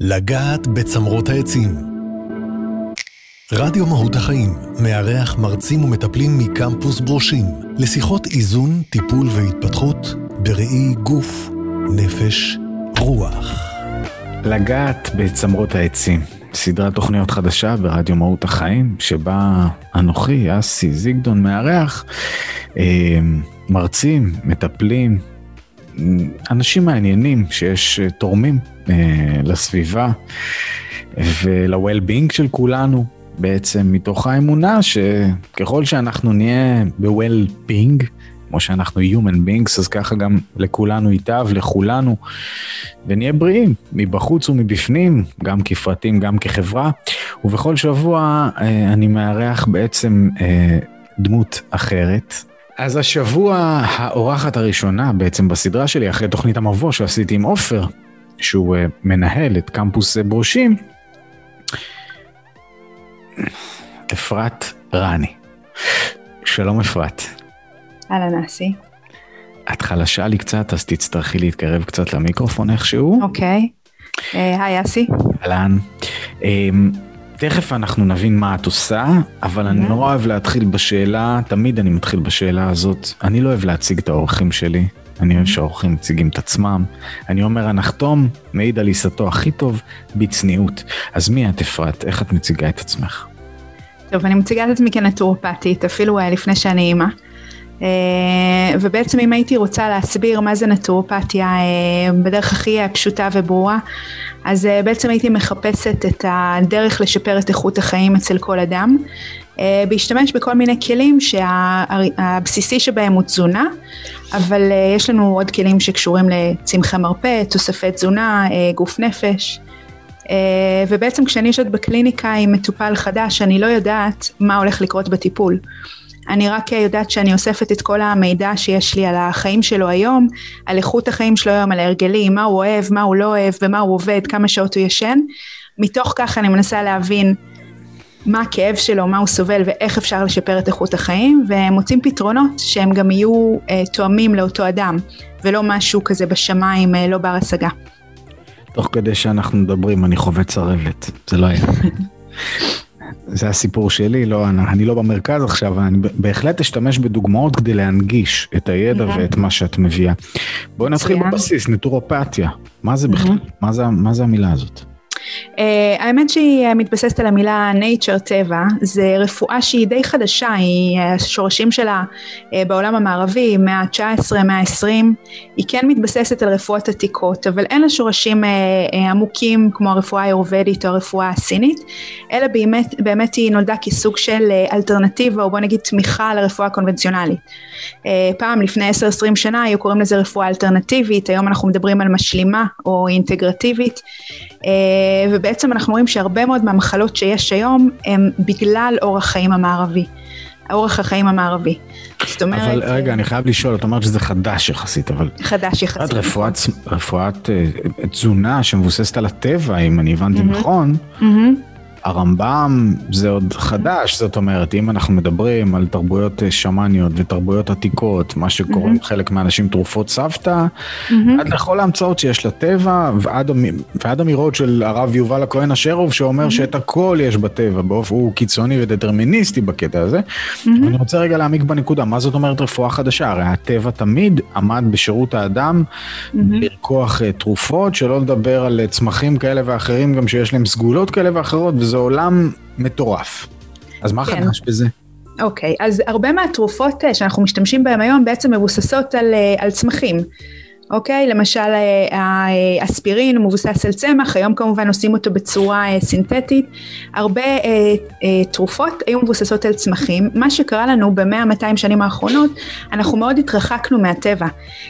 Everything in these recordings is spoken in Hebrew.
לגעת בצמרות העצים. רדיו מהות החיים מארח מרצים ומטפלים מקמפוס ברושים לשיחות איזון, טיפול והתפתחות בראי גוף, נפש, רוח. לגעת בצמרות העצים, סדרת תוכניות חדשה ברדיו מהות החיים, שבה אנוכי, אסי זיגדון, מארח אה, מרצים, מטפלים, אנשים מעניינים שיש אה, תורמים אה, לסביבה ול-well-being של כולנו, בעצם מתוך האמונה שככל שאנחנו נהיה ב-well-being, כמו שאנחנו human beings, אז ככה גם לכולנו ייטב, לכולנו, ונהיה בריאים, מבחוץ ומבפנים, גם כפרטים, גם כחברה. ובכל שבוע אה, אני מארח בעצם אה, דמות אחרת. אז השבוע האורחת הראשונה בעצם בסדרה שלי, אחרי תוכנית המבוא שעשיתי עם עופר, שהוא אה, מנהל את קמפוס ברושים, אפרת רני. שלום אפרת. אהלן אסי. את חלשה לי קצת, אז תצטרכי להתקרב קצת למיקרופון איכשהו. אוקיי. אה, היי אסי. אהלן. תכף אנחנו נבין מה את עושה, אבל אני נורא אוהב להתחיל בשאלה, תמיד אני מתחיל בשאלה הזאת, אני לא אוהב להציג את האורחים שלי, אני אוהב שהאורחים מציגים את עצמם. אני אומר, הנחתום מעיד על עיסתו הכי טוב בצניעות. אז מי את אפרת? איך את מציגה את עצמך? טוב, אני מציגה את עצמי כנטורופטית, אפילו אה, לפני שאני אימא. אה, ובעצם אם הייתי רוצה להסביר מה זה נטורופתיה אה, בדרך הכי פשוטה וברורה, אז בעצם הייתי מחפשת את הדרך לשפר את איכות החיים אצל כל אדם, בהשתמש בכל מיני כלים שהבסיסי שבהם הוא תזונה, אבל יש לנו עוד כלים שקשורים לצמחי מרפא, תוספי תזונה, גוף נפש. ובעצם כשאני יושבת בקליניקה עם מטופל חדש, אני לא יודעת מה הולך לקרות בטיפול. אני רק יודעת שאני אוספת את כל המידע שיש לי על החיים שלו היום, על איכות החיים שלו היום, על ההרגלים, מה הוא אוהב, מה הוא לא אוהב, במה הוא עובד, כמה שעות הוא ישן. מתוך כך אני מנסה להבין מה הכאב שלו, מה הוא סובל ואיך אפשר לשפר את איכות החיים, ומוצאים פתרונות שהם גם יהיו אה, תואמים לאותו אדם, ולא משהו כזה בשמיים אה, לא בר השגה. תוך כדי שאנחנו מדברים אני חווה צרבת, זה לא היה. זה הסיפור שלי, לא, אני, אני לא במרכז עכשיו, אני בהחלט אשתמש בדוגמאות כדי להנגיש את הידע mm-hmm. ואת מה שאת מביאה. בואי נתחיל בבסיס, נטורופתיה. מה זה בכלל? Mm-hmm. מה, זה, מה זה המילה הזאת? Uh, האמת שהיא אה, מתבססת על המילה nature טבע, זה רפואה שהיא די חדשה, היא, אה, השורשים שלה uh, בעולם המערבי, מאה ה-19, מאה ה-20, היא כן מתבססת על רפואות עתיקות, אבל אין לה שורשים uh, uh, עמוקים כמו הרפואה האירובדית או הרפואה הסינית, אלא באמת, באמת היא נולדה כסוג של uh, אלטרנטיבה, או בוא נגיד תמיכה לרפואה הקונבנציונלית. Uh, פעם, לפני 10-20 שנה, היו קוראים לזה רפואה אלטרנטיבית, היום אנחנו מדברים על משלימה או אינטגרטיבית. Uh, ובעצם אנחנו רואים שהרבה מאוד מהמחלות שיש היום הם בגלל אורח חיים המערבי, אורח החיים המערבי. זאת אומרת... אבל רגע, אני חייב לשאול, את אומרת שזה חדש יחסית, אבל... חדש יחסית. רפואת, רפואת אה, תזונה שמבוססת על הטבע, אם אני הבנתי נכון, הרמב"ם זה עוד חדש, זאת אומרת, אם אנחנו מדברים על תרבויות אה, שמאניות ותרבויות עתיקות, מה שקוראים mm-hmm. חלק מהאנשים תרופות סבתא, mm-hmm. עד לכל ההמצאות שיש לטבע, ועד, ועד אמירות של הרב יובל הכהן אשרוב, שאומר mm-hmm. שאת הכל יש בטבע, באופן, הוא קיצוני ודטרמיניסטי בקטע הזה. Mm-hmm. אני רוצה רגע להעמיק בנקודה, מה זאת אומרת רפואה חדשה? הרי הטבע תמיד עמד בשירות האדם, mm-hmm. לרקוח uh, תרופות, שלא לדבר על uh, צמחים כאלה ואחרים, גם שיש להם סגולות כאלה ואחרות, וזה עולם מטורף. אז מה כן. חדש בזה? אוקיי, okay, אז הרבה מהתרופות אה, שאנחנו משתמשים בהן היום בעצם מבוססות על, אה, על צמחים. אוקיי? למשל אה, האספירין הוא מבוסס על צמח, היום כמובן עושים אותו בצורה אה, סינתטית. הרבה אה, אה, תרופות היו מבוססות על צמחים. מה שקרה לנו במאה 200 שנים האחרונות, אנחנו מאוד התרחקנו מהטבע.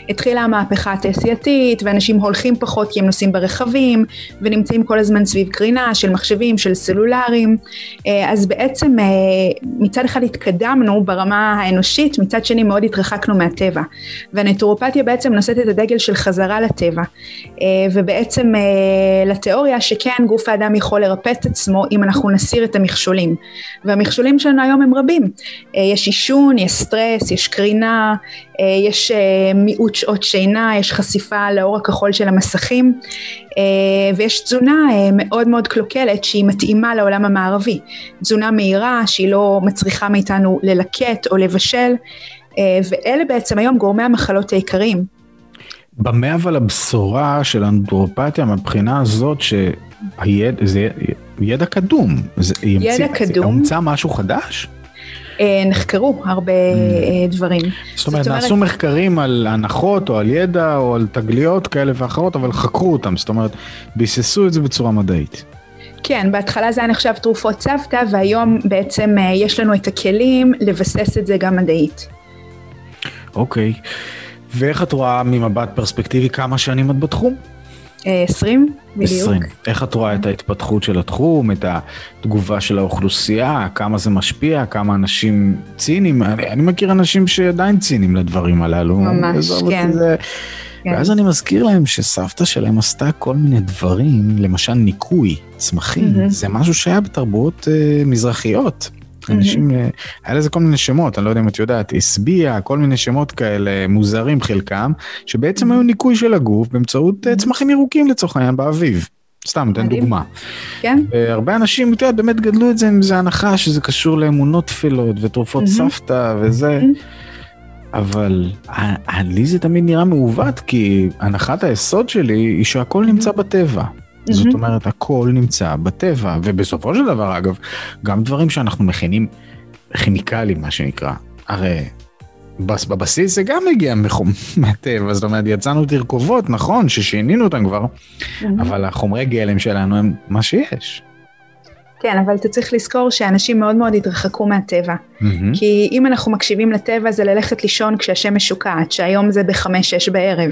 התחילה המהפכה התעשייתית, ואנשים הולכים פחות כי הם נוסעים ברכבים, ונמצאים כל הזמן סביב קרינה של מחשבים, של סלולריים. אה, אז בעצם אה, מצד אחד התקדמנו ברמה האנושית, מצד שני מאוד התרחקנו מהטבע. והנטורופתיה בעצם נושאת את הדגל רגל של חזרה לטבע. ובעצם לתיאוריה שכן גוף האדם יכול לרפא את עצמו אם אנחנו נסיר את המכשולים. והמכשולים שלנו היום הם רבים. יש עישון, יש סטרס, יש קרינה, יש מיעוט שעות שינה, יש חשיפה לאור הכחול של המסכים. ויש תזונה מאוד מאוד קלוקלת שהיא מתאימה לעולם המערבי. תזונה מהירה שהיא לא מצריכה מאיתנו ללקט או לבשל, ואלה בעצם היום גורמי המחלות העיקריים. במה אבל הבשורה של אנדרופתיה מבחינה הזאת שהידע זה ידע קדום, זה ידע ימצא, קדום, הומצא משהו חדש? נחקרו הרבה mm. דברים. זאת אומרת, זאת אומרת, נעשו מחקרים על הנחות או על ידע או על תגליות כאלה ואחרות, אבל חקרו אותם, זאת אומרת, ביססו את זה בצורה מדעית. כן, בהתחלה זה היה נחשב תרופות סבתא, והיום בעצם יש לנו את הכלים לבסס את זה גם מדעית. אוקיי, ואיך את רואה ממבט פרספקטיבי כמה שנים את בתחום? 20, בדיוק. 20. איך את רואה את ההתפתחות של התחום, את התגובה של האוכלוסייה, כמה זה משפיע, כמה אנשים ציניים, אני, אני מכיר אנשים שעדיין ציניים לדברים הללו. ממש, כן. זה, כן. ואז אני מזכיר להם שסבתא שלהם עשתה כל מיני דברים, למשל ניקוי, צמחים, mm-hmm. זה משהו שהיה בתרבויות uh, מזרחיות. אנשים, אה, היה לזה כל מיני שמות, אני לא יודע אם את יודעת, הסביע, כל מיני שמות כאלה מוזרים חלקם, שבעצם היו ניקוי של הגוף באמצעות אה, צמחים ירוקים לצורך העניין באביב. סתם, אתן דוגמה. כן. הרבה אנשים, את יודעת, באמת גדלו את זה עם איזה הנחה שזה קשור לאמונות תפילות ותרופות סבתא וזה. אבל לי זה תמיד נראה מעוות, כי הנחת היסוד שלי היא שהכל נמצא בטבע. זאת אומרת, הכל נמצא בטבע, ובסופו של דבר, אגב, גם דברים שאנחנו מכינים כימיקלים, מה שנקרא, הרי בבסיס זה גם מגיע מהטבע, זאת אומרת, יצאנו תרכובות, נכון, ששינינו אותן כבר, אבל החומרי גלם שלנו הם מה שיש. כן, אבל אתה צריך לזכור שאנשים מאוד מאוד התרחקו מהטבע. Mm-hmm. כי אם אנחנו מקשיבים לטבע זה ללכת לישון כשהשמש שוקעת, שהיום זה בחמש-שש בערב.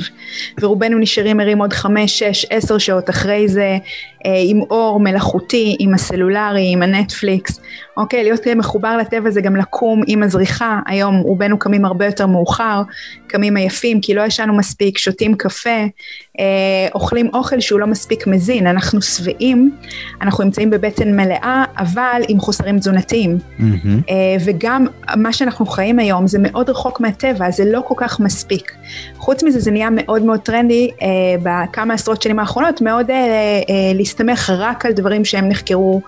ורובנו נשארים ערים עוד חמש, שש, עשר שעות אחרי זה, אה, עם אור מלאכותי, עם הסלולרי, עם הנטפליקס. אוקיי, להיות מחובר לטבע זה גם לקום עם הזריחה, היום רובנו קמים הרבה יותר מאוחר, קמים עייפים כי לא ישנו מספיק, שותים קפה, אה, אוכלים אוכל שהוא לא מספיק מזין, אנחנו שבעים, אנחנו נמצאים בבטן מלאה, אבל עם חוסרים תזונתיים. Mm-hmm. וגם מה שאנחנו חיים היום זה מאוד רחוק מהטבע, זה לא כל כך מספיק. חוץ מזה זה נהיה מאוד מאוד טרנדי אה, בכמה עשרות שנים האחרונות, מאוד אה, להסתמך רק על דברים שהם נחקרו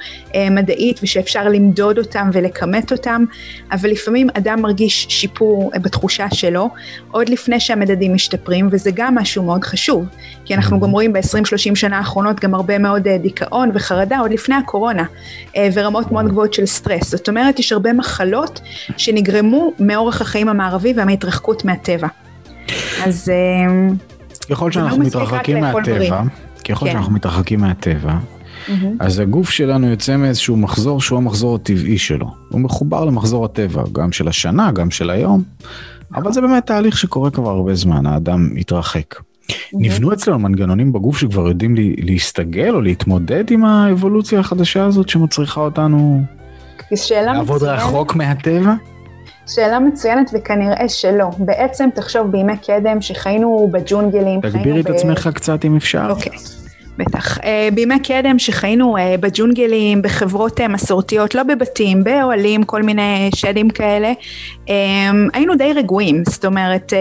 מדעית ושאפשר למדוד אותם ולכמת אותם, אבל לפעמים אדם מרגיש שיפור בתחושה שלו, עוד לפני שהמדדים משתפרים, וזה גם משהו מאוד חשוב, כי אנחנו mm-hmm. גם רואים ב-20-30 שנה האחרונות גם הרבה מאוד דיכאון וחרדה, עוד לפני הקורונה, ורמות מאוד גבוהות של סטרס. זאת אומרת, יש הרבה מחלות שנגרמו מאורח החיים המערבי ומההתרחקות מהטבע. אז... אה, ככל שאנחנו לא מתרחקים מהטבע, ככל כן. שאנחנו מתרחקים מהטבע, mm-hmm. אז הגוף שלנו יוצא מאיזשהו מחזור שהוא המחזור הטבעי שלו. הוא מחובר למחזור הטבע, גם של השנה, גם של היום, אבל זה באמת תהליך שקורה כבר הרבה זמן, האדם מתרחק. Mm-hmm. נבנו אצלנו מנגנונים בגוף שכבר יודעים לי, להסתגל או להתמודד עם האבולוציה החדשה הזאת שמצריכה אותנו לעבוד מצוין. רחוק מהטבע? שאלה מצוינת וכנראה שלא. בעצם תחשוב בימי קדם שחיינו בג'ונגלים. תגבירי את ב... עצמך קצת אם אפשר. אוקיי. בטח. Uh, בימי קדם שחיינו uh, בג'ונגלים, בחברות uh, מסורתיות, לא בבתים, באוהלים, כל מיני שדים כאלה, היינו די רגועים. זאת אומרת,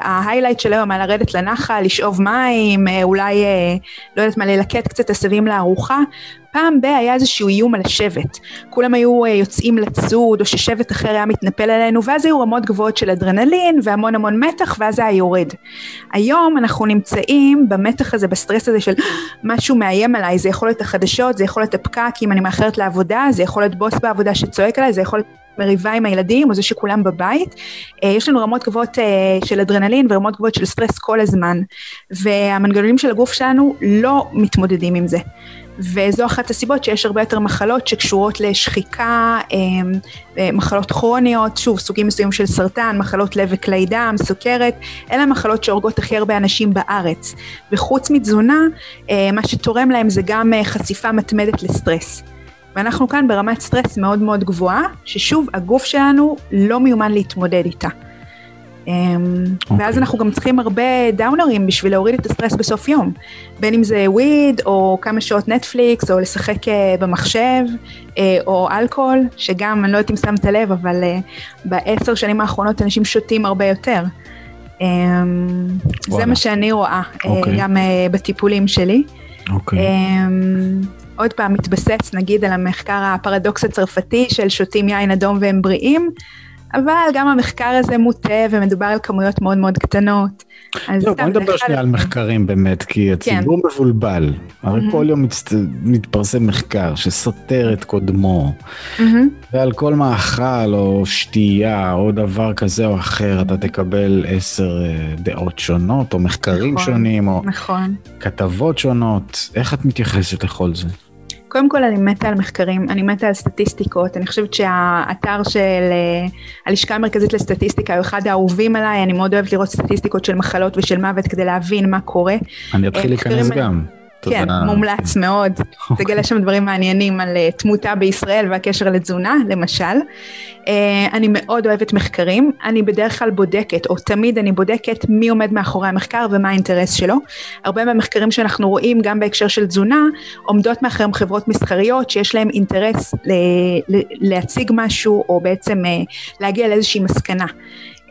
ההיילייט של היום היה לרדת לנחל, לשאוב מים, אולי, לא יודעת מה, ללקט קצת עשבים לארוחה, פעם ב- היה איזשהו איום על השבט. כולם היו uh, יוצאים לצוד, או ששבט אחר היה מתנפל עלינו, ואז היו רמות גבוהות של אדרנלין, והמון המון מתח, ואז זה היה יורד. היום אנחנו נמצאים במתח הזה, בסטרס הזה של משהו מאיים עליי, זה יכול להיות החדשות, זה יכול להיות הפקק אם אני מאחרת לעבודה, זה יכול להיות בוס בעבודה שצועק עליי, זה יכול להיות מריבה עם הילדים, או זה שכולם בבית. Uh, יש לנו רמות גבוהות uh, של אדרנלין ורמות גבוהות של סטרס כל הזמן, והמנגנונים של הגוף שלנו לא מתמודדים עם זה. וזו אחת הסיבות שיש הרבה יותר מחלות שקשורות לשחיקה, אה, מחלות כרוניות, שוב, סוגים מסוימים של סרטן, מחלות לב וכלי דם, סוכרת, אלה המחלות שהורגות הכי הרבה אנשים בארץ. וחוץ מתזונה, אה, מה שתורם להם זה גם אה, חשיפה מתמדת לסטרס. ואנחנו כאן ברמת סטרס מאוד מאוד גבוהה, ששוב, הגוף שלנו לא מיומן להתמודד איתה. Okay. ואז אוקיי. אנחנו גם צריכים הרבה דאונרים בשביל להוריד את הסטרס בסוף יום, בין אם זה וויד או כמה שעות נטפליקס או לשחק אה, במחשב אה, או אלכוהול, שגם אני לא יודעת אם שמת לב אבל אה, בעשר שנים האחרונות אנשים שותים הרבה יותר. זה מה שאני רואה okay. אוקיי. גם בטיפולים שלי. Okay. עוד פעם מתבסס נגיד על המחקר הפרדוקס הצרפתי של שותים יין אדום והם בריאים, אבל גם המחקר הזה מוטה ומדובר על כמויות מאוד מאוד קטנות. לא, בוא נדבר שנייה על מחקרים באמת, כי הציבור כן. מבולבל. הרי כל יום מתפרסם מחקר שסותר את קודמו, ועל כל מאכל או שתייה או דבר כזה או אחר, אתה תקבל עשר אה, דעות שונות, או מחקרים נכון, שונים, או נכון. כתבות שונות. איך את מתייחסת לכל זה? קודם כל אני מתה על מחקרים, אני מתה על סטטיסטיקות, אני חושבת שהאתר של אה, הלשכה המרכזית לסטטיסטיקה הוא אחד האהובים עליי, אני מאוד אוהבת לראות סטטיסטיקות של מחלות ושל מוות כדי להבין מה קורה. אני אתחיל להיכנס גם. כן, מומלץ מאוד. אוקיי. תגלה שם דברים מעניינים על אה, תמותה בישראל והקשר לתזונה, למשל. אה, אני מאוד אוהבת מחקרים, אני בדרך כלל בודקת, או תמיד אני בודקת מי עומד מאחורי המחקר ומה האינטרס שלו. הרבה מהמחקרים שאנחנו רואים, גם בהקשר של תזונה, עומדות מאחוריהם חברות מסחריות שיש להם אינטרס להציג משהו, או בעצם אה, להגיע לאיזושהי מסקנה.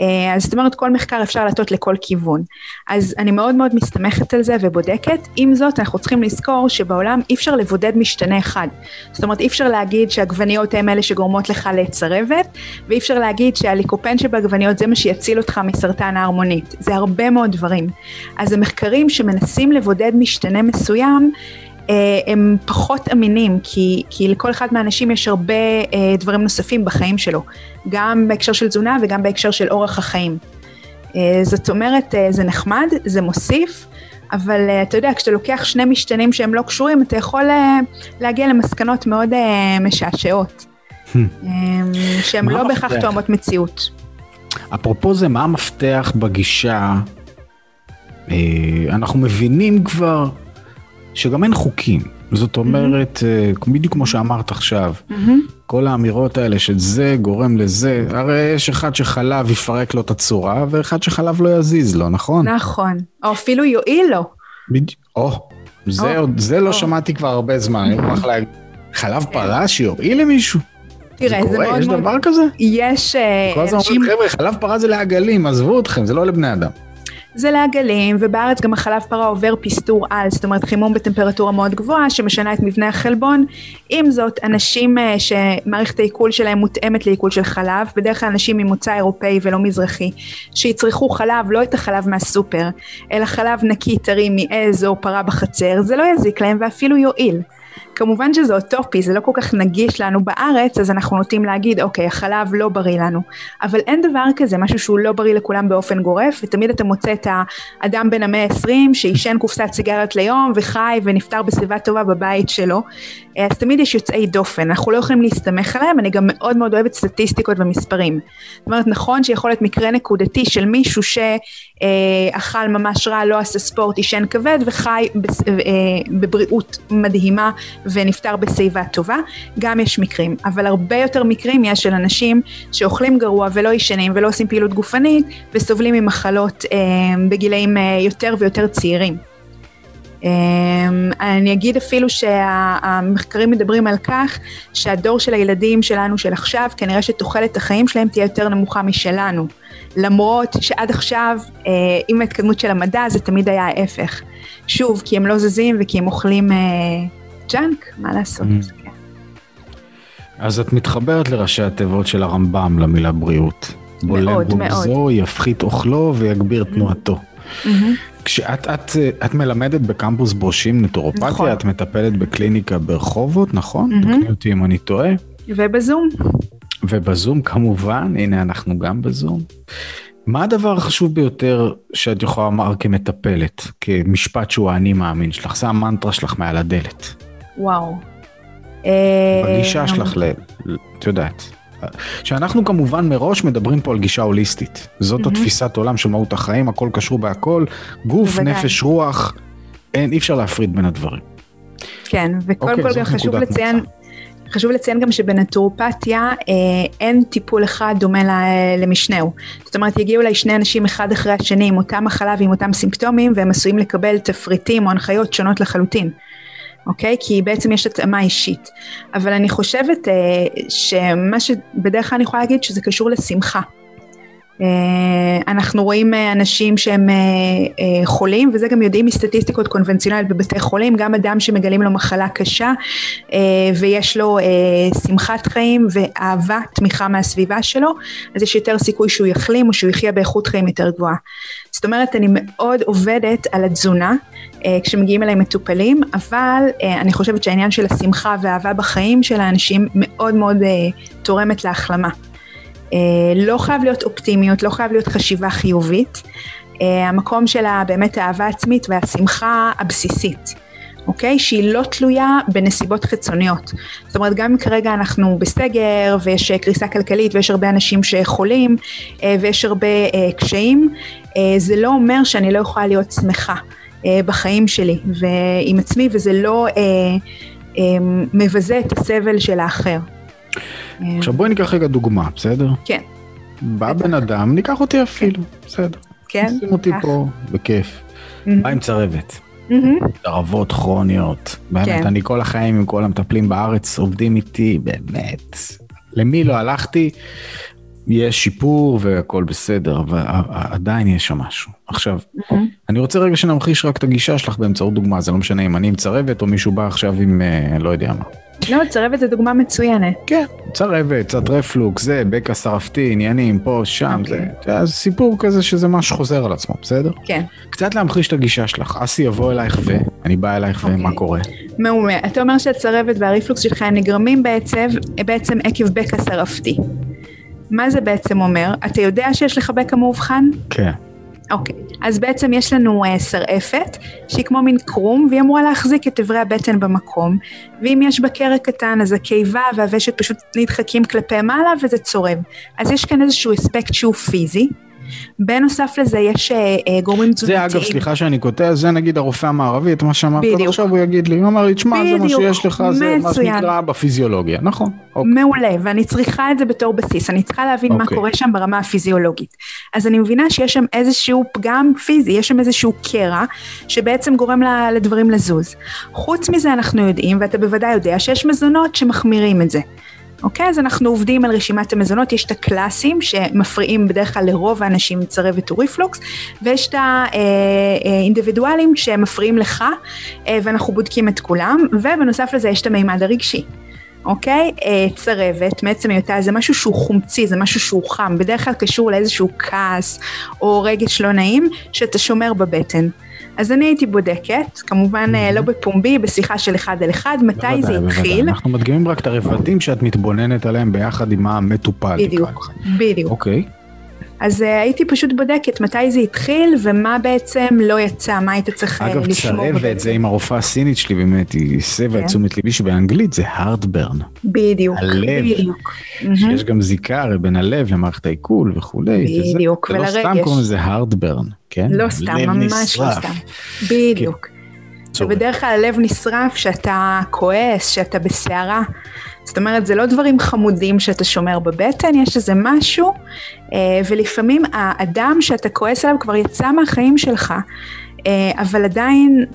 אה, אז זאת אומרת כל מחקר אפשר להטות לכל כיוון. אז אני מאוד מאוד מסתמכת על זה ובודקת, עם זאת אנחנו צריכים לזכור שבעולם אי אפשר לבודד משתנה אחד. זאת אומרת אי אפשר להגיד שהעגבניות הן אלה שגורמות לך לצרבת, ואי אפשר להגיד שהליקופן שבעגבניות זה מה שיציל אותך מסרטן ההרמונית. זה הרבה מאוד דברים. אז המחקרים שמנסים לבודד משתנה מסוים, הם פחות אמינים, כי, כי לכל אחד מהאנשים יש הרבה אה, דברים נוספים בחיים שלו, גם בהקשר של תזונה וגם בהקשר של אורח החיים. אה, זאת אומרת, זה נחמד, זה מוסיף, אבל אתה יודע, כשאתה לוקח שני משתנים שהם לא קשורים, אתה יכול להגיע למסקנות מאוד משעשעות, hmm. שהן לא בהכרח תואמות מציאות. אפרופו זה, מה המפתח בגישה? אנחנו מבינים כבר שגם אין חוקים. זאת אומרת, mm-hmm. בדיוק כמו שאמרת עכשיו, mm-hmm. כל האמירות האלה של זה גורם לזה, הרי יש אחד שחלב יפרק לו את הצורה, ואחד שחלב לא יזיז לו, נכון? נכון, או אפילו יועיל לו. בדיוק, או, זה, או, זה לא או. שמעתי כבר הרבה זמן, אני מוכרח להגיד, חלב כן. פרה שיועיל למישהו? תראה, זה, זה מאוד יש מאוד... דבר כזה? יש... אה, כל הזמן אומרים, חבר'ה, חלב פרה זה לעגלים, עזבו אתכם, זה לא לבני אדם. זה לעגלים, ובארץ גם החלב פרה עובר פסטור על, זאת אומרת חימום בטמפרטורה מאוד גבוהה שמשנה את מבנה החלבון. עם זאת, אנשים אה, שמערכת העיכול שלהם מותאמת לעיכול של חלב, בדרך כלל אנשים ממוצא אירופאי ולא מזרחי, שיצרכו חלב, לא את החלב מהסופר, אלא חלב נקי טרי מעז או פרה בחצר, זה לא יזיק להם ואפילו יועיל. כמובן שזה אוטופי, זה לא כל כך נגיש לנו בארץ, אז אנחנו נוטים להגיד, אוקיי, החלב לא בריא לנו. אבל אין דבר כזה, משהו שהוא לא בריא לכולם באופן גורף, ותמיד אתה מוצא את האדם בן המאה ה-20 שעישן קופסת סיגריות ליום וחי ונפטר בסביבה טובה בבית שלו. אז תמיד יש יוצאי דופן, אנחנו לא יכולים להסתמך עליהם, אני גם מאוד מאוד אוהבת סטטיסטיקות ומספרים. זאת אומרת, נכון שיכול להיות מקרה נקודתי של מישהו שאכל ממש רע, לא עשה ספורט, עישן כבד וחי אה, בבריאות מדהימה ונפטר בשיבה טובה, גם יש מקרים, אבל הרבה יותר מקרים יש של אנשים שאוכלים גרוע ולא ישנים ולא עושים פעילות גופנית וסובלים ממחלות אה, בגילאים אה, יותר ויותר צעירים. אה, אני אגיד אפילו שהמחקרים מדברים על כך שהדור של הילדים שלנו של עכשיו, כנראה שתוחלת החיים שלהם תהיה יותר נמוכה משלנו. למרות שעד עכשיו, אה, עם ההתקדמות של המדע, זה תמיד היה ההפך. שוב, כי הם לא זזים וכי הם אוכלים אה, ג'אנק, מה לעשות? Mm. כן. אז את מתחברת לראשי התיבות של הרמב"ם למילה בריאות. מאוד, מאוד. זו יפחית אוכלו ויגביר mm-hmm. תנועתו. Mm-hmm. כשאת את, את מלמדת בקמפוס ברושים נטורופתיה, נכון. את מטפלת בקליניקה ברחובות, נכון? Mm-hmm. תקני אותי אם אני טועה. ובזום. ובזום כמובן, הנה אנחנו גם בזום. מה הדבר החשוב ביותר שאת יכולה לומר כמטפלת, כמשפט שהוא האני מאמין שלך? זה המנטרה שלך מעל הדלת. וואו. בגישה אה, שלך, את יודעת. שאנחנו כמובן מראש מדברים פה על גישה הוליסטית. זאת התפיסת עולם של מהות החיים, הכל קשור בהכל, גוף, נפש, רוח, אין, אי אפשר להפריד בין הדברים. כן, וקודם אוקיי, כל גם חשוב לציין, חשוב לציין גם שבנטורופתיה אה, אין טיפול אחד דומה למשנהו. זאת אומרת, יגיעו אליי שני אנשים אחד אחרי השני עם אותה מחלה ועם אותם סימפטומים, והם עשויים לקבל תפריטים או הנחיות שונות לחלוטין. אוקיי? כי בעצם יש התאמה אישית. אבל אני חושבת אה, שמה שבדרך כלל אני יכולה להגיד שזה קשור לשמחה. אה, אנחנו רואים אה, אנשים שהם אה, חולים וזה גם יודעים מסטטיסטיקות קונבנציונליות בבתי חולים גם אדם שמגלים לו מחלה קשה ויש לו שמחת חיים ואהבה תמיכה מהסביבה שלו אז יש יותר סיכוי שהוא יחלים או שהוא יחיה באיכות חיים יותר גבוהה. זאת אומרת אני מאוד עובדת על התזונה כשמגיעים אליי מטופלים אבל אני חושבת שהעניין של השמחה והאהבה בחיים של האנשים מאוד מאוד תורמת להחלמה. אה, לא חייב להיות אופטימיות, לא חייב להיות חשיבה חיובית. אה, המקום של באמת האהבה עצמית והשמחה הבסיסית. אוקיי? שהיא לא תלויה בנסיבות חיצוניות. זאת אומרת, גם אם כרגע אנחנו בסגר ויש קריסה כלכלית ויש הרבה אנשים שחולים אה, ויש הרבה קשיים, זה לא אומר שאני לא יכולה להיות שמחה בחיים שלי ועם עצמי וזה לא מבזה את הסבל של האחר. עכשיו בואי ניקח רגע דוגמה, בסדר? כן. בא בן אדם, ניקח אותי אפילו, בסדר. כן. שים אותי פה, בכיף. בא עם צרבת. תרבות כרוניות. באמת, כן. אני כל החיים עם כל המטפלים בארץ עובדים איתי, באמת. למי לא הלכתי, יש שיפור והכל בסדר, אבל עדיין יש שם משהו. עכשיו, אני רוצה רגע שנמחיש רק את הגישה שלך באמצעות דוגמה, זה לא משנה אם אני עם צרבת או מישהו בא עכשיו עם, אה, לא יודע מה. לא, צרבת זה דוגמה מצוינת. כן, צרבת, קצת רפלוקס, זה, בקע שרפתי, עניינים, פה, שם, okay. זה, זה סיפור כזה שזה מה שחוזר על עצמו, בסדר? כן. קצת להמחיש את הגישה שלך, אסי יבוא אלייך ו... אני בא אלייך okay. ומה אוקיי. קורה? מעולה, אתה אומר שהצרבת והרפלוקס שלך נגרמים בעצם, בעצם עקב בקע שרפתי. מה זה בעצם אומר? אתה יודע שיש לך בקע מאובחן? כן. אוקיי, אז בעצם יש לנו uh, שרעפת שהיא כמו מין קרום והיא אמורה להחזיק את אברי הבטן במקום ואם יש בה קרק קטן אז הקיבה והוושת פשוט נדחקים כלפי מעלה וזה צורם. אז יש כאן איזשהו אספקט שהוא פיזי בנוסף לזה יש אה, אה, גורמים תזונתיים. זה אגב, סליחה שאני קוטע, זה נגיד הרופא המערבי, את מה שאמרת עכשיו הוא יגיד לי, הוא אמר לי, תשמע, זה מה שיש לך, זה מה שנקרא בפיזיולוגיה, נכון. אוקיי. מעולה, ואני צריכה את זה בתור בסיס, אני צריכה להבין מה אוקיי. קורה שם ברמה הפיזיולוגית. אז אני מבינה שיש שם איזשהו פגם פיזי, יש שם איזשהו קרע, שבעצם גורם לדברים לזוז. חוץ מזה אנחנו יודעים, ואתה בוודאי יודע, שיש מזונות שמחמירים את זה. אוקיי? אז אנחנו עובדים על רשימת המזונות, יש את הקלאסים שמפריעים בדרך כלל לרוב האנשים עם צרבת וריפלוקס, ויש את האינדיבידואלים שמפריעים לך, אה, ואנחנו בודקים את כולם, ובנוסף לזה יש את המימד הרגשי. אוקיי? אה, צרבת, מעצם היותה זה משהו שהוא חומצי, זה משהו שהוא חם, בדרך כלל קשור לאיזשהו כעס או רגש לא נעים שאתה שומר בבטן. אז אני הייתי בודקת, כמובן mm-hmm. לא בפומבי, בשיחה של אחד על אחד, מתי בוודאי, זה התחיל. בוודאי. אנחנו מדגימים רק את הרבדים שאת מתבוננת עליהם ביחד עם המטופל. בדיוק, בדיוק. אוקיי. אז uh, הייתי פשוט בודקת מתי זה התחיל ומה בעצם לא יצא, מה היית צריך אגב, לשמור. אגב, צרבת זה עם הרופאה הסינית שלי באמת, היא הסבה את כן. תשומת ליבי שבאנגלית זה הארדברן. בדיוק, הלב. בדיוק. שיש גם זיקה הרי בין הלב למערכת העיכול וכולי. בדיוק, ולרגש. זה לא סתם קוראים לזה הארדברן, כן? לא סתם, ממש לא סתם. בדיוק. ובדרך כלל הלב נשרף שאתה כועס, שאתה בסערה. זאת אומרת, זה לא דברים חמודים שאתה שומר בבטן, יש איזה משהו, אה, ולפעמים האדם שאתה כועס עליו כבר יצא מהחיים שלך, אה, אבל עדיין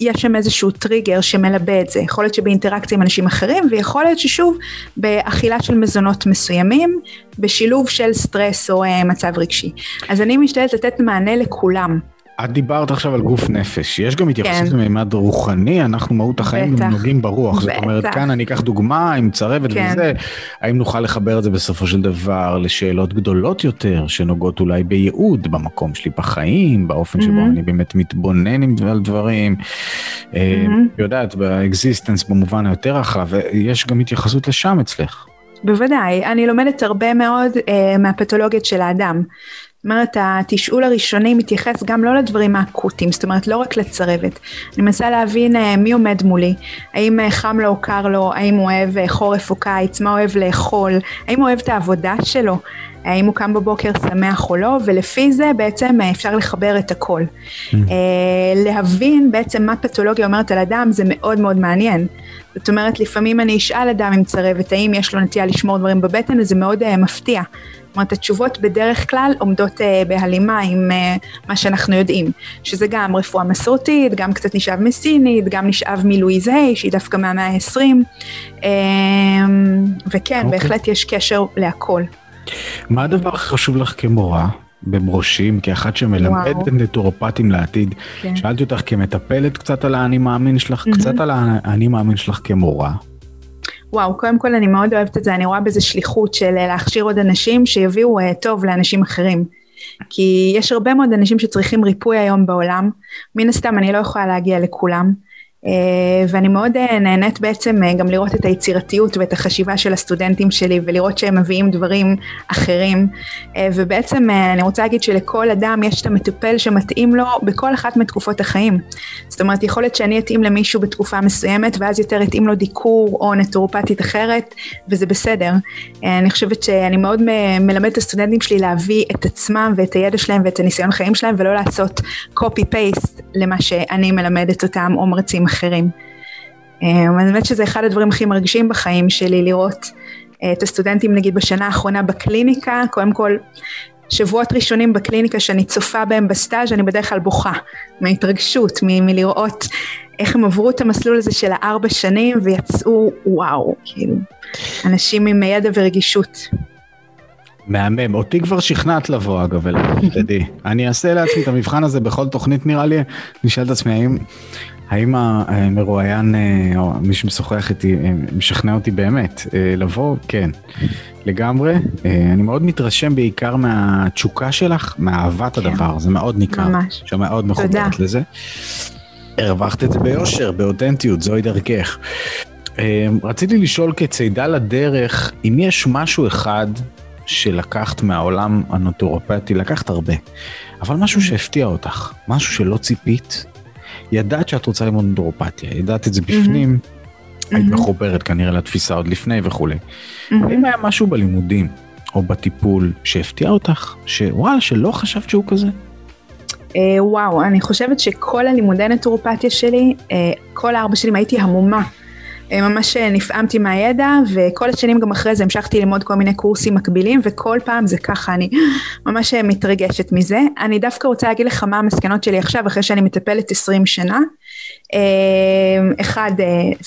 יש שם איזשהו טריגר שמלבה את זה. יכול להיות שבאינטראקציה עם אנשים אחרים, ויכול להיות ששוב, באכילה של מזונות מסוימים, בשילוב של סטרס או אה, מצב רגשי. אז אני משתדלת לתת מענה לכולם. את דיברת עכשיו על גוף נפש, יש גם התייחסות כן. למימד רוחני, אנחנו מהות החיים בטח, נוגעים ברוח, בטח. זאת אומרת כאן אני אקח דוגמה עם צרבת כן. וזה, האם נוכל לחבר את זה בסופו של דבר לשאלות גדולות יותר, שנוגעות אולי בייעוד, במקום שלי בחיים, באופן שבו mm-hmm. אני באמת מתבונן על דברים, mm-hmm. יודעת, ב existence במובן היותר רחב, יש גם התייחסות לשם אצלך. בוודאי, אני לומדת הרבה מאוד uh, מהפתולוגיות של האדם. זאת אומרת, התשאול הראשוני מתייחס גם לא לדברים האקוטיים, זאת אומרת, לא רק לצרבת. אני מנסה להבין uh, מי עומד מולי, האם uh, חם לו או קר לו, האם הוא אוהב uh, חורף או קיץ, מה הוא אוהב לאכול, האם הוא אוהב את העבודה שלו, האם הוא קם בבוקר שמח או לא, ולפי זה בעצם אפשר לחבר את הכל. Mm. להבין בעצם מה פתולוגיה אומרת על אדם זה מאוד מאוד מעניין. זאת אומרת, לפעמים אני אשאל אדם עם צרבת, האם יש לו נטייה לשמור דברים בבטן, וזה מאוד uh, מפתיע. זאת אומרת, התשובות בדרך כלל עומדות uh, בהלימה עם uh, מה שאנחנו יודעים, שזה גם רפואה מסורתית, גם קצת נשאב מסינית, גם נשאב מלואיז היי, שהיא דווקא מהמאה ה-20, uh, וכן, okay. אוקיי. בהחלט יש קשר להכל. מה הדבר החשוב לך כמורה? בברושים, כאחת שמלמדת נטורופטים לעתיד. כן. שאלתי אותך כמטפלת קצת על האני מאמין שלך, mm-hmm. קצת על האני מאמין שלך כמורה. וואו, קודם כל אני מאוד אוהבת את זה, אני רואה בזה שליחות של להכשיר עוד אנשים שיביאו uh, טוב לאנשים אחרים. כי יש הרבה מאוד אנשים שצריכים ריפוי היום בעולם, מן הסתם אני לא יכולה להגיע לכולם. אה, ואני מאוד אה, נהנית בעצם אה, גם לראות את היצירתיות ואת החשיבה של הסטודנטים שלי ולראות שהם מביאים דברים אחרים ובעצם אני רוצה להגיד שלכל אדם יש את המטופל שמתאים לו בכל אחת מתקופות החיים. זאת אומרת יכול להיות שאני אתאים למישהו בתקופה מסוימת ואז יותר יתאים לו דיקור או נטורופטית אחרת וזה בסדר. אני חושבת שאני מאוד מלמדת את הסטודנטים שלי להביא את עצמם ואת הידע שלהם ואת הניסיון חיים שלהם ולא לעשות copy paste למה שאני מלמדת אותם או מרצים אחרים. אה, אני חושבת שזה אחד הדברים הכי מרגשים בחיים שלי, לראות אה, את הסטודנטים נגיד בשנה האחרונה בקליניקה, קודם כל שבועות ראשונים בקליניקה שאני צופה בהם בסטאז' אני בדרך כלל בוכה מהתרגשות, מ- מלראות איך הם עברו את המסלול הזה של הארבע שנים ויצאו וואו, כאילו, אנשים עם ידע ורגישות. מהמם, אותי כבר שכנעת לבוא אגב, תדעי. אני אעשה לעצמי את המבחן הזה בכל תוכנית נראה לי, אני אשאל את עצמי האם האם המרואיין אה, או מי שמשוחח איתי אה, משכנע אותי באמת אה, לבוא? כן, לגמרי. אני מאוד מתרשם בעיקר מהתשוקה שלך, מאהבת כן. הדבר, זה מאוד ניכר. ממש. שמאוד מחוברת לזה. הרווחת את זה ביושר, באותנטיות, זוהי דרכך. רציתי לשאול כצידה לדרך, אם יש משהו אחד שלקחת מהעולם הנוטורופטי, לקחת הרבה, אבל משהו שהפתיע אותך, משהו שלא ציפית, ידעת שאת רוצה ללמוד אנדרופתיה, ידעת את זה בפנים, mm-hmm. היית מחוברת כנראה לתפיסה עוד לפני וכולי. Mm-hmm. האם היה משהו בלימודים או בטיפול שהפתיע אותך, שוואלה, שלא חשבת שהוא כזה? Uh, וואו, אני חושבת שכל הלימודי נטורופתיה שלי, uh, כל הארבע שנים הייתי המומה אה, ממש אה, נפעמתי מהידע וכל השנים גם אחרי זה המשכתי ללמוד כל מיני קורסים מקבילים וכל פעם זה ככה אני ממש אה, מתרגשת מזה. אני דווקא רוצה להגיד לך מה המסקנות שלי עכשיו אחרי שאני מטפלת 20 שנה. אחד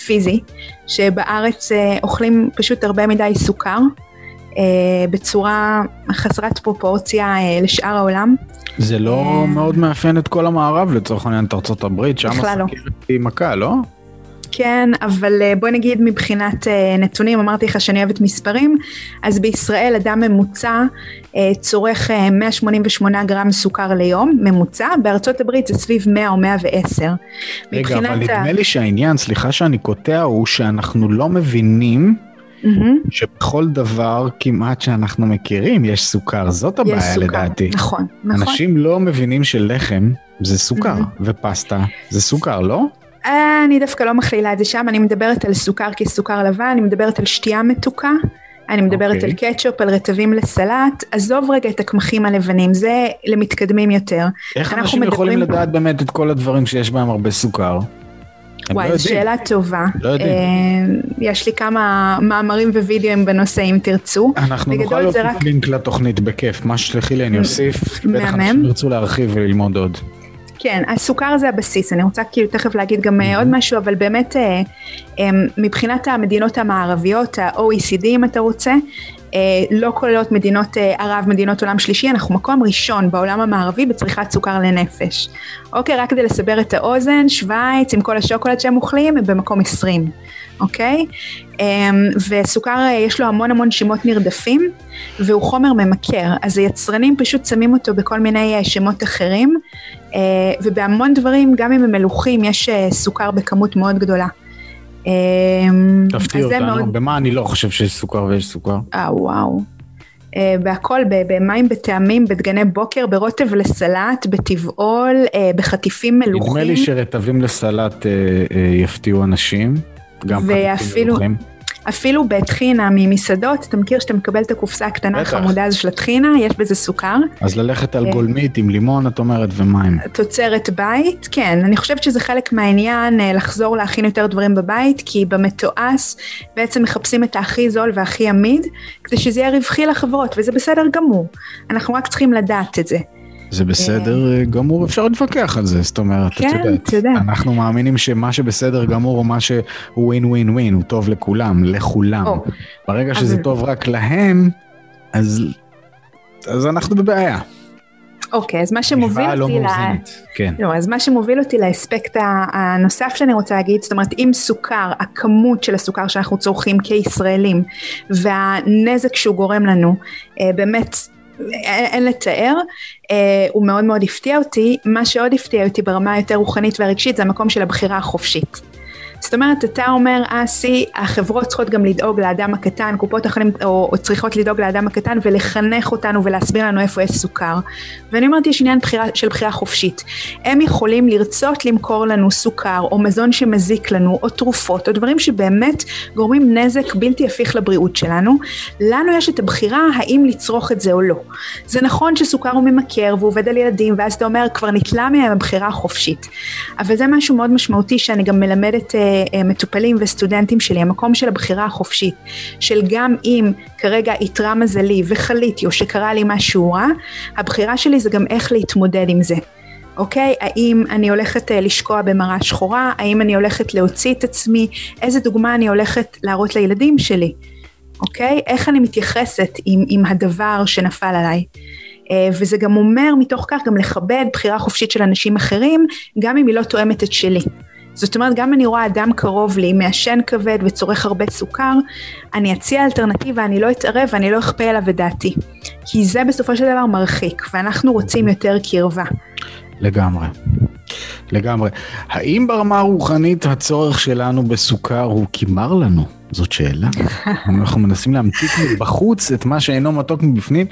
פיזי שבארץ אוכלים פשוט הרבה מדי סוכר בצורה חסרת פרופורציה לשאר העולם. זה לא מאוד מאפיין את כל המערב לצורך העניין את ארצות הברית, שם לא. הסכרת היא מכה, לא? כן, אבל אה, בוא נגיד מבחינת אה, נתונים, אמרתי לך שאני אוהבת מספרים, אז בישראל אדם ממוצע אה, צורך 188 גרם סוכר ליום, ממוצע, בארצות הברית זה סביב 100 או 110. רגע, אבל נדמה ה... לי שהעניין, סליחה שאני קוטע, הוא שאנחנו לא מבינים Mm-hmm. שבכל דבר כמעט שאנחנו מכירים יש סוכר, זאת הבעיה יש סוכר, לדעתי. נכון, נכון. אנשים לא מבינים שלחם זה סוכר, mm-hmm. ופסטה זה סוכר, לא? אני דווקא לא מכלילה את זה שם, אני מדברת על סוכר כסוכר לבן, אני מדברת על שתייה מתוקה, אני מדברת okay. אוקיי. על קטשופ, על רטבים לסלט, עזוב רגע את הקמחים הלבנים, זה למתקדמים יותר. איך אנשים מדברים... יכולים לדעת באמת את כל הדברים שיש בהם הרבה סוכר? וואי, לא שאלה טובה. לא יודעים. אה, יש לי כמה מאמרים ווידאוים בנושא אם תרצו. אנחנו נוכל להוסיף רק... לינק לתוכנית בכיף, מה שתלכי לי אני אוסיף. בטח אנשים ירצו להרחיב וללמוד עוד. כן, הסוכר זה הבסיס, אני רוצה כאילו תכף להגיד גם mm-hmm. עוד משהו, אבל באמת אה, מבחינת המדינות המערביות, ה-OECD אם אתה רוצה, אה, לא כוללות מדינות ערב, מדינות עולם שלישי, אנחנו מקום ראשון בעולם המערבי בצריכת סוכר לנפש. אוקיי, רק כדי לסבר את האוזן, שווייץ עם כל השוקולד שהם אוכלים, הם במקום 20, אוקיי? וסוכר יש לו המון המון שמות נרדפים, והוא חומר ממכר, אז היצרנים פשוט שמים אותו בכל מיני שמות אחרים, אה, ובהמון דברים, גם אם הם מלוכים, יש אה, סוכר בכמות מאוד גדולה. אה, תפתיע אותנו, מאוד... במה אני לא חושב שיש סוכר ויש סוכר? אה, וואו. בהכל, במים בטעמים, בדגני בוקר, ברוטב לסלט, בטבעול, בחטיפים מלוכים. נדמה לי שרטבים לסלט יפתיעו אנשים, גם חטיפים מלוכים. אפילו בטחינה ממסעדות, אתה מכיר שאתה מקבל את הקופסה הקטנה החמודה הזו של הטחינה, יש בזה סוכר. אז ללכת על גולמית עם לימון, את אומרת, ומים. תוצרת בית, כן, אני חושבת שזה חלק מהעניין לחזור להכין יותר דברים בבית, כי במתועש בעצם מחפשים את הכי זול והכי עמיד, כדי שזה יהיה רווחי לחברות, וזה בסדר גמור. אנחנו רק צריכים לדעת את זה. זה בסדר אה, גמור, אפשר להתווכח על זה, זאת אומרת, כן, את יודעת, יודע. אנחנו מאמינים שמה שבסדר גמור או מה שהוא ווין ווין ווין, הוא טוב לכולם, לכולם. או, ברגע שזה אבל... טוב רק להם, אז, אז אנחנו בבעיה. אוקיי, אז מה שמוביל לא אותי, לא ל... כן. לא, אז מה שמוביל אותי לאספקט הנוסף שאני רוצה להגיד, זאת אומרת אם סוכר, הכמות של הסוכר שאנחנו צורכים כישראלים והנזק שהוא גורם לנו, אה, באמת אין, לתאר, אה, הוא מאוד מאוד הפתיע אותי, מה שעוד הפתיע אותי ברמה היותר רוחנית והרגשית זה המקום של הבחירה החופשית. זאת אומרת, אתה אומר, אסי, החברות צריכות גם לדאוג לאדם הקטן, קופות החולים, או, או צריכות לדאוג לאדם הקטן ולחנך אותנו ולהסביר לנו איפה יש סוכר. ואני אומרת, יש עניין בחירה, של בחירה חופשית. הם יכולים לרצות למכור לנו סוכר, או מזון שמזיק לנו, או תרופות, או דברים שבאמת גורמים נזק בלתי הפיך לבריאות שלנו. לנו יש את הבחירה האם לצרוך את זה או לא. זה נכון שסוכר הוא ממכר והוא עובד על ילדים, ואז אתה אומר, כבר נתלה מהם הבחירה החופשית. אבל זה משהו מאוד משמעותי שאני גם מלמדת אה, מטופלים וסטודנטים שלי, המקום של הבחירה החופשית, של גם אם כרגע איתרע מזלי וחליתי או שקרה לי משהו רע, הבחירה שלי זה גם איך להתמודד עם זה. אוקיי? האם אני הולכת אה, לשקוע במראה שחורה? האם אני הולכת להוציא את עצמי? איזה דוגמה אני הולכת להראות לילדים שלי? אוקיי? איך אני מתייחסת עם, עם הדבר שנפל עליי? אה, וזה גם אומר מתוך כך גם לכבד בחירה חופשית של אנשים אחרים, גם אם היא לא תואמת את שלי. זאת אומרת, גם אני רואה אדם קרוב לי, מעשן כבד וצורך הרבה סוכר, אני אציע אלטרנטיבה, אני לא אתערב ואני לא אכפה עליו את דעתי. כי זה בסופו של דבר מרחיק, ואנחנו רוצים יותר קרבה. לגמרי. לגמרי. האם ברמה הרוחנית הצורך שלנו בסוכר הוא קימר לנו? זאת שאלה. אנחנו מנסים להמתיק מבחוץ את מה שאינו מתוק מבפנים,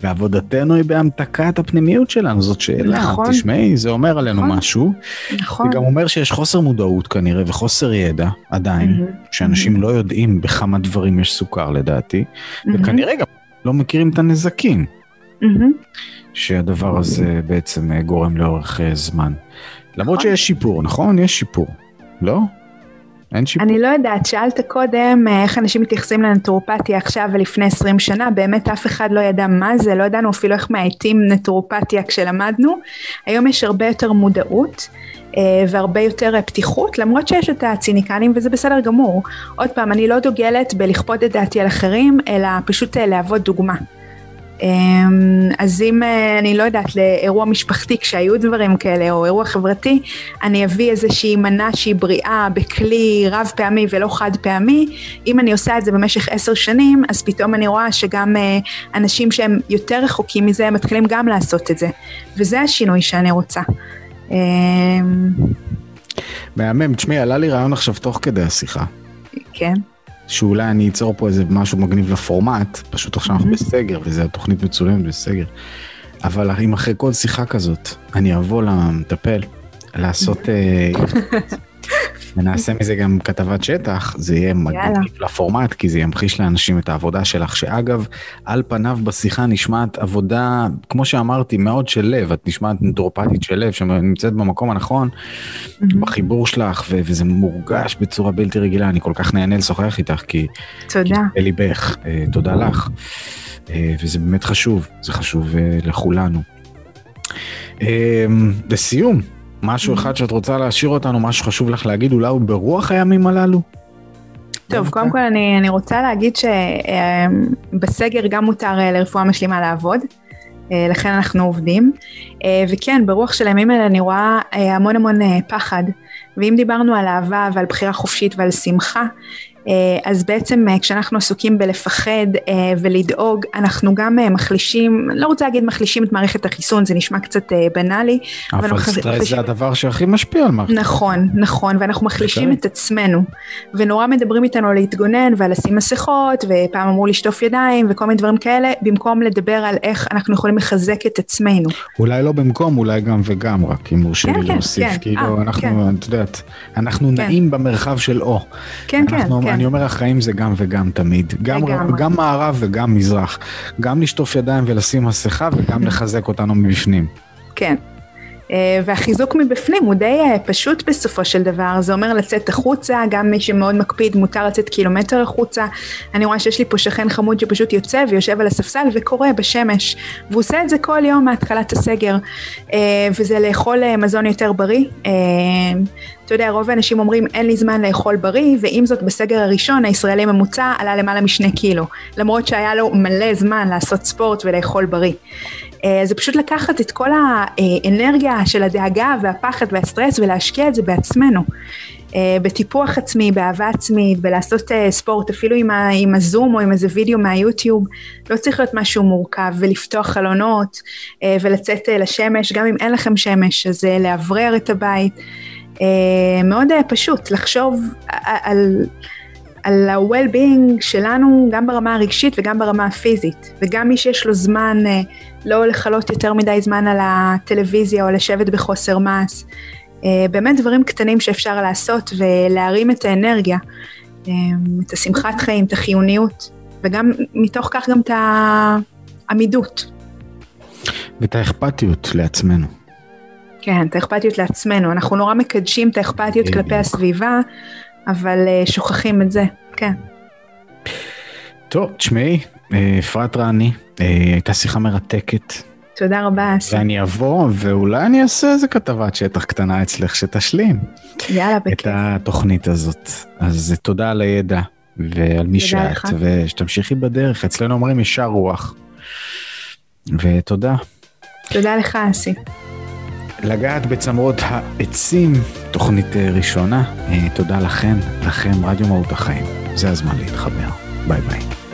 ועבודתנו היא בהמתקת הפנימיות שלנו, זאת שאלה. נכון. תשמעי, זה אומר עלינו נכון. משהו. נכון. וגם אומר שיש חוסר מודעות כנראה וחוסר ידע עדיין, mm-hmm. שאנשים mm-hmm. לא יודעים בכמה דברים יש סוכר לדעתי, mm-hmm. וכנראה גם לא מכירים את הנזקים. שהדבר הזה בעצם אה, גורם לאורך אה, זמן. למרות נכון. שיש שיפור, נכון? יש שיפור, לא? אין שיפור. אני לא יודעת, שאלת קודם אה, איך אנשים מתייחסים לנטורופתיה עכשיו ולפני 20 שנה, באמת אף אחד לא ידע מה זה, לא ידענו אפילו איך מאייתים נטורופתיה כשלמדנו. היום יש הרבה יותר מודעות. והרבה יותר פתיחות, למרות שיש את הציניקנים וזה בסדר גמור. עוד פעם, אני לא דוגלת בלכפות את דעתי על אחרים, אלא פשוט להוות דוגמה. אמ, אז אם אה, אני לא יודעת לאירוע משפחתי כשהיו דברים כאלה או אירוע חברתי אני אביא איזושהי מנה שהיא בריאה בכלי רב פעמי ולא חד פעמי אם אני עושה את זה במשך עשר שנים אז פתאום אני רואה שגם אה, אנשים שהם יותר רחוקים מזה מתחילים גם לעשות את זה וזה השינוי שאני רוצה. אמ, מהמם, תשמעי עלה לי רעיון עכשיו תוך כדי השיחה. כן. שאולי אני אצור פה איזה משהו מגניב לפורמט, פשוט עכשיו אנחנו בסגר, וזו תוכנית מצולמת בסגר. אבל אם אחרי כל שיחה כזאת, אני אבוא למטפל לעשות אה, ונעשה מזה גם כתבת שטח, זה יהיה מגניב לפורמט, כי זה ימחיש לאנשים את העבודה שלך, שאגב, על פניו בשיחה נשמעת עבודה, כמו שאמרתי, מאוד של לב, את נשמעת נטרופטית של לב, שנמצאת במקום הנכון, בחיבור שלך, וזה מורגש בצורה בלתי רגילה, אני כל כך נהנה לשוחח איתך, כי... תודה. כי ליבך, אה, תודה לך. אה, וזה באמת חשוב, זה חשוב אה, לכולנו. לסיום, משהו אחד שאת רוצה להשאיר אותנו, משהו חשוב לך להגיד, אולי הוא ברוח הימים הללו? טוב, קודם כל אני, אני רוצה להגיד שבסגר גם מותר אה, לרפואה משלימה לעבוד, אה, לכן אנחנו עובדים. אה, וכן, ברוח של הימים האלה אני רואה המון המון פחד. ואם דיברנו על אהבה ועל בחירה חופשית ועל שמחה, אה, אז בעצם אה, כשאנחנו עסוקים בלפחד אה, ולדאוג, אנחנו גם מחלישים, לא רוצה להגיד מחלישים את מערכת החיסון, זה נשמע קצת בנאלי. אבל סטרס מחלישים... זה הדבר שהכי משפיע על מערכת נכון, נכון, ואנחנו מחלישים את עצמנו. ונורא מדברים איתנו על להתגונן ועל לשים מסכות, ופעם אמרו לשטוף ידיים וכל מיני דברים כאלה, במקום לדבר על איך אנחנו יכולים לחזק את עצמנו. אולי לא במקום, אולי גם וגם רק, אם מורשה כן, לי כן, להוסיף. כן, כאילו, 아, אנחנו. את יודעת, אנחנו. נעים במרחב של או. כן, כן, כן. אני אומר החיים זה גם וגם תמיד. גם, גם מערב וגם מזרח. גם לשטוף ידיים ולשים מסכה וגם לחזק אותנו מבפנים. כן. אה, והחיזוק מבפנים הוא די אה, פשוט בסופו של דבר, זה אומר לצאת החוצה, גם מי שמאוד מקפיד מותר לצאת קילומטר החוצה. אני רואה שיש לי פה שכן חמוד שפשוט יוצא ויושב על הספסל וקורא בשמש, והוא עושה את זה כל יום מהתחלת הסגר, אה, וזה לאכול מזון יותר בריא. אתה יודע, רוב האנשים אומרים אין לי זמן לאכול בריא, ועם זאת בסגר הראשון הישראלי ממוצע עלה למעלה משני קילו, למרות שהיה לו מלא זמן לעשות ספורט ולאכול בריא. אה, זה פשוט לקחת את כל האנרגיה של הדאגה והפחד והסטרס ולהשקיע את זה בעצמנו. אה, בטיפוח עצמי, באהבה עצמית, בלעשות אה, ספורט, אפילו עם, ה, עם הזום או עם איזה וידאו מהיוטיוב, לא צריך להיות משהו מורכב, ולפתוח חלונות ולצאת לשמש, גם אם אין לכם שמש, אז לאוורר את הבית. מאוד פשוט לחשוב על... על ה-well-being שלנו גם ברמה הרגשית וגם ברמה הפיזית וגם מי שיש לו זמן לא לכלות יותר מדי זמן על הטלוויזיה או לשבת בחוסר מעש. אה, באמת דברים קטנים שאפשר לעשות ולהרים את האנרגיה, אה, את השמחת חיים, את החיוניות, וגם מתוך כך גם את העמידות. ואת האכפתיות לעצמנו. כן, את האכפתיות לעצמנו. אנחנו נורא מקדשים את האכפתיות כלפי הסביבה, אבל אה, שוכחים את זה, כן. טוב, תשמעי, אפרת רני, אה, הייתה שיחה מרתקת. תודה רבה, אסי. ואני אבוא, ואולי אני אעשה איזה כתבת שטח קטנה אצלך שתשלים. יאללה, בכיף. את התוכנית הזאת. אז תודה על הידע, ועל מי שאת, ושתמשיכי בדרך. אצלנו אומרים ישר רוח. ותודה. תודה לך, אסי. לגעת בצמרות העצים, תוכנית אה, ראשונה. אה, תודה לכן, לכם, רדיו מהות החיים. זה הזמן להתחבר. ביי ביי.